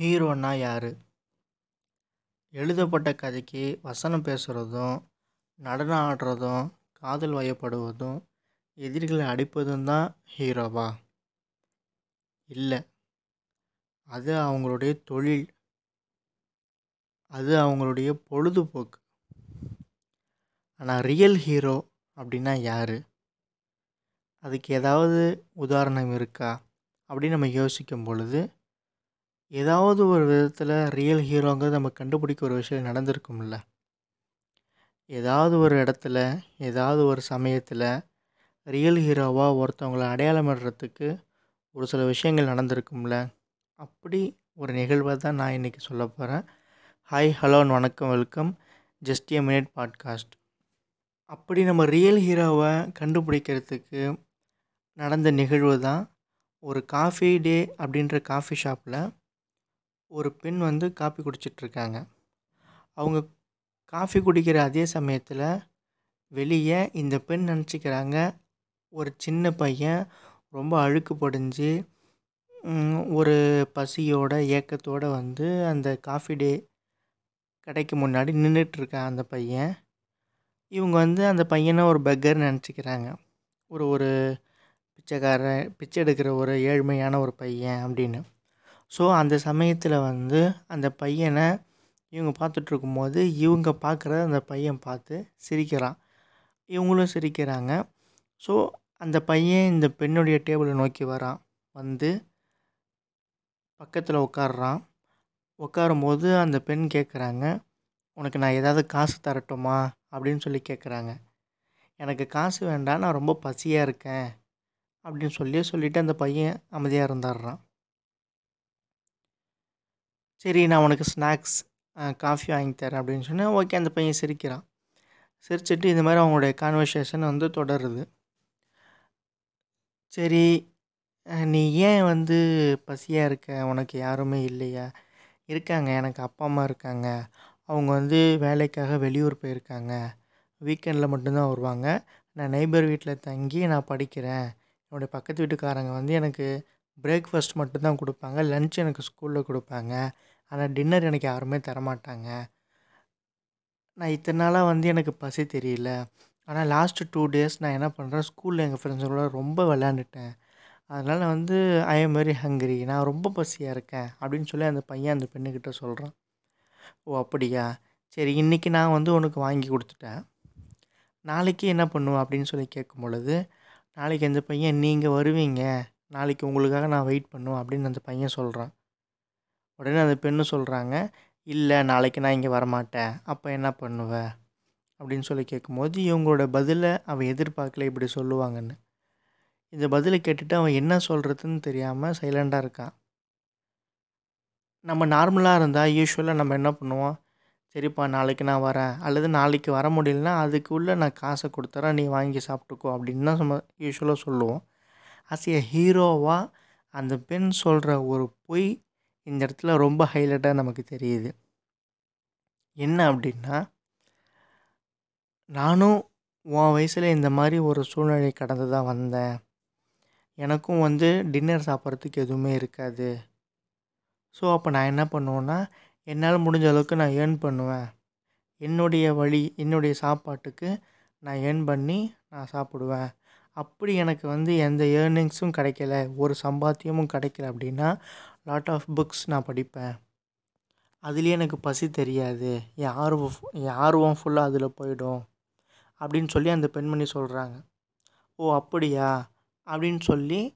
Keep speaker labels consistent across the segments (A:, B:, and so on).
A: ஹீரோன்னா யார்? எழுதப்பட்ட கதைக்கு வசனம் பேசுகிறதும் நடனம் ஆடுறதும் காதல் வயப்படுவதும் எதிரிகளை அடிப்பதும் தான் ஹீரோவா? இல்லை. அது அவங்களுடைய தொழில். அது அவங்களுடைய பொழுதுபோக்கு. ஆனால் ரியல் ஹீரோ அப்படின்னா யார்? அதுக்கு ஏதாவது உதாரணம் இருக்கா? அப்படின்னு நம்ம யோசிக்கும் பொழுது ஏதாவது ஒரு விதத்தில் ரியல் ஹீரோங்கிறது நம்ம கண்டுபிடிக்க ஒரு விஷயம் நடந்திருக்கும்ல. ஏதாவது ஒரு இடத்துல ஏதாவது ஒரு சமயத்தில் ரியல் ஹீரோவாக ஒருத்தவங்களை அடையாளம் இடுறதுக்கு ஒரு சில விஷயங்கள் நடந்திருக்கும்ல. அப்படி ஒரு நிகழ்வை தான் நான் இன்றைக்கி சொல்ல போகிறேன் ஹாய் ஹலோ வணக்கம் welcome just a minute podcast அப்படி நம்ம ரியல் ஹீரோவை கண்டுபிடிக்கிறதுக்கு நடந்த நிகழ்வு தான் ஒரு காஃபி டே அப்படின்ற காஃபி ஷாப்பில் ஒரு பெண் வந்து காஃபி குடிச்சிட்ருக்காங்க. அவங்க காஃபி குடிக்கிற அதே சமயத்தில் வெளியே இந்த பெண் நினச்சிக்கிறாங்க ஒரு சின்ன பையன் ரொம்ப அழுக்கு படிஞ்சு ஒரு பசியோட ஏக்கத்தோடு வந்து அந்த காஃபி டே கடைக்கு முன்னாடி நின்றுட்டுருக்கான் அந்த பையன். இவங்க வந்து அந்த பையனை ஒரு பெக்கர் நினச்சிக்கிறாங்க. ஒரு ஒரு பிச்சைக்காரன் பிச்சை எடுக்கிற ஒரு ஏழ்மையான ஒரு பையன் அப்படின்னு. ஸோ அந்த சமயத்தில் வந்து அந்த பையனை இவங்க பார்த்துட்ருக்கும்போது இவங்க பார்க்குறத அந்த பையன் பார்த்து சிரிக்கிறான். இவங்களும் சிரிக்கிறாங்க. ஸோ அந்த பையன் இந்த பெண்ணுடைய டேபிளை நோக்கி வரான். வந்து பக்கத்தில் உட்காடுறான் உட்காரும்போது அந்த பெண் கேட்குறாங்க உனக்கு நான் ஏதாவது காசு தரட்டுமா? அப்படின்னு சொல்லி கேட்குறாங்க எனக்கு காசு வேண்டாம் நான் ரொம்ப பசியாக இருக்கேன். அப்படின்னு சொல்லி சொல்லிவிட்டு அந்த பையன் அமைதியாக இருந்துடுறான். சரி நான் உனக்கு ஸ்நாக்ஸ் காஃபி வாங்கி தரேன் அப்படின்னு சொன்னேன். ஓகே அந்த பையன் சிரிக்கிறான். சிரிச்சிட்டு இந்த மாதிரி அவங்களுடைய கான்வர்சேஷன் வந்து தொடருது. சரி நீ ஏன் வந்து பசியாக இருக்க? உனக்கு யாருமே இல்லையா? இருக்காங்க எனக்கு அப்பா அம்மா இருக்காங்க. அவங்க வந்து வேலைக்காக வெளியூர் போயிருக்காங்க. வீக்கெண்டில் மட்டும்தான் வருவாங்க. நான் நெய்பர் வீட்டில் தங்கி நான் படிக்கிறேன். என்னுடைய பக்கத்து வீட்டுக்காரங்க வந்து எனக்கு பிரேக்ஃபாஸ்ட் மட்டும்தான் கொடுப்பாங்க. லன்ச் எனக்கு ஸ்கூலில் கொடுப்பாங்க. ஆனால் டின்னர் எனக்கு யாருமே தரமாட்டாங்க. நான் இத்தனை நாளாக வந்து எனக்கு பசி தெரியல. ஆனால் லாஸ்ட்டு டூ டேஸ் நான் என்ன பண்ணுறேன் ஸ்கூலில் எங்கள் ஃப்ரெண்ட்ஸுங்களோட ரொம்ப விளையாண்டுட்டேன். அதனால் வந்து ஐ எம் வெரி ஹங்கரி நான் ரொம்ப பசியாக இருக்கேன். அப்படின்னு சொல்லி அந்த பையன் அந்த பெண்ணுக்கிட்ட சொல்கிறான் ஓ அப்படியா? சரி இன்றைக்கி நான் வந்து உனக்கு வாங்கி கொடுத்துட்டேன். நாளைக்கு என்ன பண்ணுவேன் அப்படின்னு சொல்லி கேட்கும் பொழுது நாளைக்கு அந்த பையன் நீங்கள் வருவீங்க. நாளைக்கு உங்களுக்காக நான் வெயிட் பண்ணுவேன். அப்படின்னு அந்த பையன் சொல்கிறான் உடனே அந்த பெண்ணு சொல்கிறாங்க இல்லை நாளைக்கு நான் இங்கே வரமாட்டேன். அப்போ என்ன பண்ணுவ? அப்படின்னு சொல்லி கேட்கும்போது இவங்களோட பதிலை அவன் எதிர்பார்க்கல இப்படி சொல்லுவாங்கன்னு. இந்த பதிலை கேட்டுட்டு அவன் என்ன சொல்கிறதுன்னு தெரியாமல் சைலண்டாக இருக்கான். நம்ம நார்மலாக இருந்தால் யூஸ்வலாக நம்ம என்ன பண்ணுவோம்? சரிப்பா நாளைக்கு நான் வரேன். அல்லது நாளைக்கு வர முடியலனா அதுக்குள்ளே நான் காசை கொடுத்துறேன் நீ வாங்கி சாப்பிட்டுக்கோ. அப்படின்னு தான் நம்ம யூஸ்வலாக சொல்லுவோம். ஆஸ் ஏ ஹீரோவாக அந்த பெண் சொல்கிற ஒரு பொய் இந்த இடத்துல ரொம்ப ஹைலைட்டாக நமக்கு தெரியுது. என்ன அப்படின்னா நானும் உன் வயசில் இந்த மாதிரி ஒரு சூழ்நிலை கடந்து தான் வந்தேன். எனக்கும் வந்து டின்னர் சாப்பிட்றதுக்கு எதுவுமே இருக்காது. ஸோ அப்போ நான் என்ன பண்ணுவேன்னா என்னால் முடிஞ்ச அளவுக்கு நான் ஏர்ன் பண்ணுவேன். என்னுடைய வழி என்னுடைய சாப்பாட்டுக்கு நான் ஏர்ன் பண்ணி நான் சாப்பிடுவேன். அப்படி எனக்கு வந்து எந்த ஏர்னிங்ஸும் கிடைக்கல ஒரு சம்பாத்தியமும் கிடைக்கல அப்படின்னா லாட் ஆஃப் புக்ஸ் நான் படிப்பேன். அதுலேயே எனக்கு பசி தெரியாது. என் ஆர்வம் என் ஆர்வம் ஃபுல்லாக அதில் போயிடும். அப்படின்னு சொல்லி அந்த பெண்மணி சொல்கிறாங்க ஓ அப்படியா? அப்படின்னு சொல்லி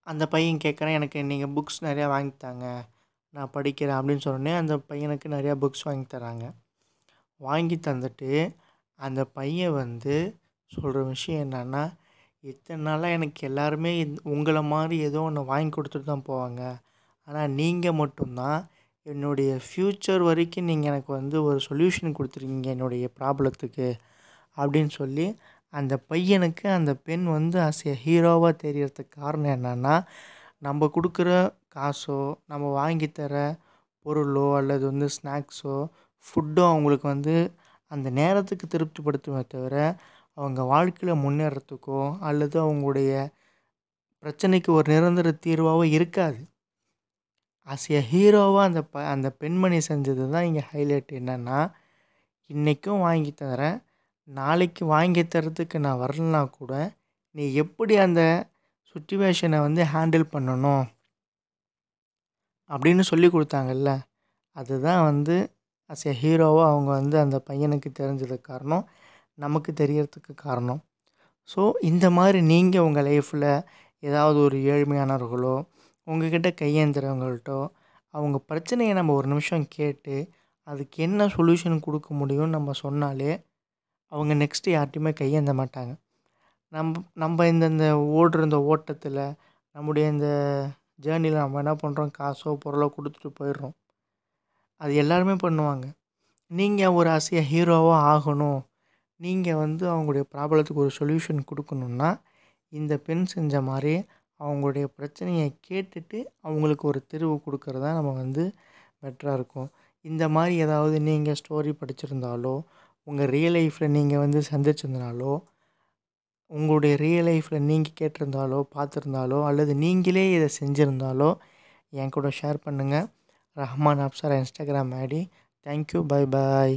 A: அந்த பையன் கேட்குறேன் எனக்கு நீங்கள் புக்ஸ் நிறையா வாங்கித்தாங்க நான் படிக்கிறேன். அப்படின்னு சொன்னோடனே அந்த பையனுக்கு நிறையா புக்ஸ் வாங்கி தராங்க. வாங்கி தந்துட்டு அந்த பையன் வந்து சொல்கிற விஷயம் என்னென்னா இத்தனை நாளாக எனக்கு எல்லாருமே உங்களை மாதிரி ஏதோ ஒன்று வாங்கி கொடுத்துட்டு தான் போவாங்க. ஆனால் நீங்கள் மட்டும்தான் என்னுடைய ஃப்யூச்சர் வரைக்கும் நீங்கள் எனக்கு வந்து ஒரு சொல்யூஷன் கொடுத்துருக்கீங்க என்னுடைய ப்ராப்ளத்துக்கு அப்படின்னு சொல்லி அந்த பையனுக்கு அந்த பெண் வந்து அஸ் எ ஹீரோவாக தெரியறதுக்கு காரணம் என்னென்னா நம்ம கொடுக்குற காசோ நம்ம வாங்கி தர பொருளோ அல்லது வந்து ஸ்நாக்ஸோ ஃபுட்டோ அவங்களுக்கு வந்து அந்த நேரத்துக்கு திருப்திப்படுத்துமே தவிர அவங்க வாழ்க்கையில் முன்னேறத்துக்கோ அல்லது அவங்களுடைய பிரச்சனைக்கு ஒரு நிரந்தர தீர்வாகவோ இருக்காது. அஸ் எ ஹீரோவாக அந்த ப அந்த பெண்மணி செஞ்சது தான் இங்கே ஹைலைட் என்னென்னா இன்றைக்கும் வாங்கி தரேன் நாளைக்கு வாங்கி தரத்துக்கு நான் வரலனா கூட நீ எப்படி அந்த சுச்சுவேஷனை வந்து ஹேண்டில் பண்ணணும்? அப்படின்னு சொல்லி கொடுத்தாங்கல்ல. அதுதான் வந்து அஸ் எ ஹீரோவாக அவங்க வந்து அந்த பையனுக்கு தெரிஞ்சதுக்கு காரணம். நமக்கு தெரியறதுக்கு காரணம். ஸோ இந்த மாதிரி நீங்கள் உங்கள் லைஃப்பில் ஏதாவது ஒரு ஏழ்மையானவர்களோ உங்கள்கிட்ட கையேந்துறவங்கள்ட்டோ அவங்க பிரச்சனையை நம்ம ஒரு நிமிஷம் கேட்டு அதுக்கு என்ன சொல்யூஷன் கொடுக்க முடியும்னு நம்ம சொன்னாலே அவங்க நெக்ஸ்ட்டு யார்ட்டையுமே கையேந்த மாட்டாங்க. நம்ம நம்ம இந்தந்த ஓடுற இந்த ஓட்டத்தில் நம்முடைய இந்த ஜேர்னியில் நம்ம என்ன பண்ணுறோம் காசோ பொருளோ கொடுத்துட்டு போயிடுறோம். அது எல்லாருமே பண்ணுவாங்க. நீங்கள் ஒரு அசையாக ஹீரோவாக ஆகணும். நீங்கள் வந்து அவங்களுடைய ப்ராப்ளத்துக்கு ஒரு சொல்யூஷன் கொடுக்கணுன்னா இந்த பெண் செஞ்ச மாதிரி அவங்களுடைய பிரச்சனையை கேட்டுட்டு அவங்களுக்கு ஒரு தீர்வு கொடுக்கறது தான் நம்ம வந்து பெட்டராக இருக்கும். இந்த மாதிரி ஏதாவது நீங்கள் ஸ்டோரி படிச்சிருந்தாலோ உங்கள் ரியல் லைஃப்பில் நீங்கள் வந்து சந்திச்சிருந்தனாலோ உங்களுடைய ரியல் லைஃப்பில் நீங்கள் கேட்டிருந்தாலோ பார்த்துருந்தாலோ அல்லது நீங்களே இதை செஞ்சுருந்தாலோ என் கூட ஷேர் பண்ணுங்கள் Rahman Apsara Instagram ID thank you bye bye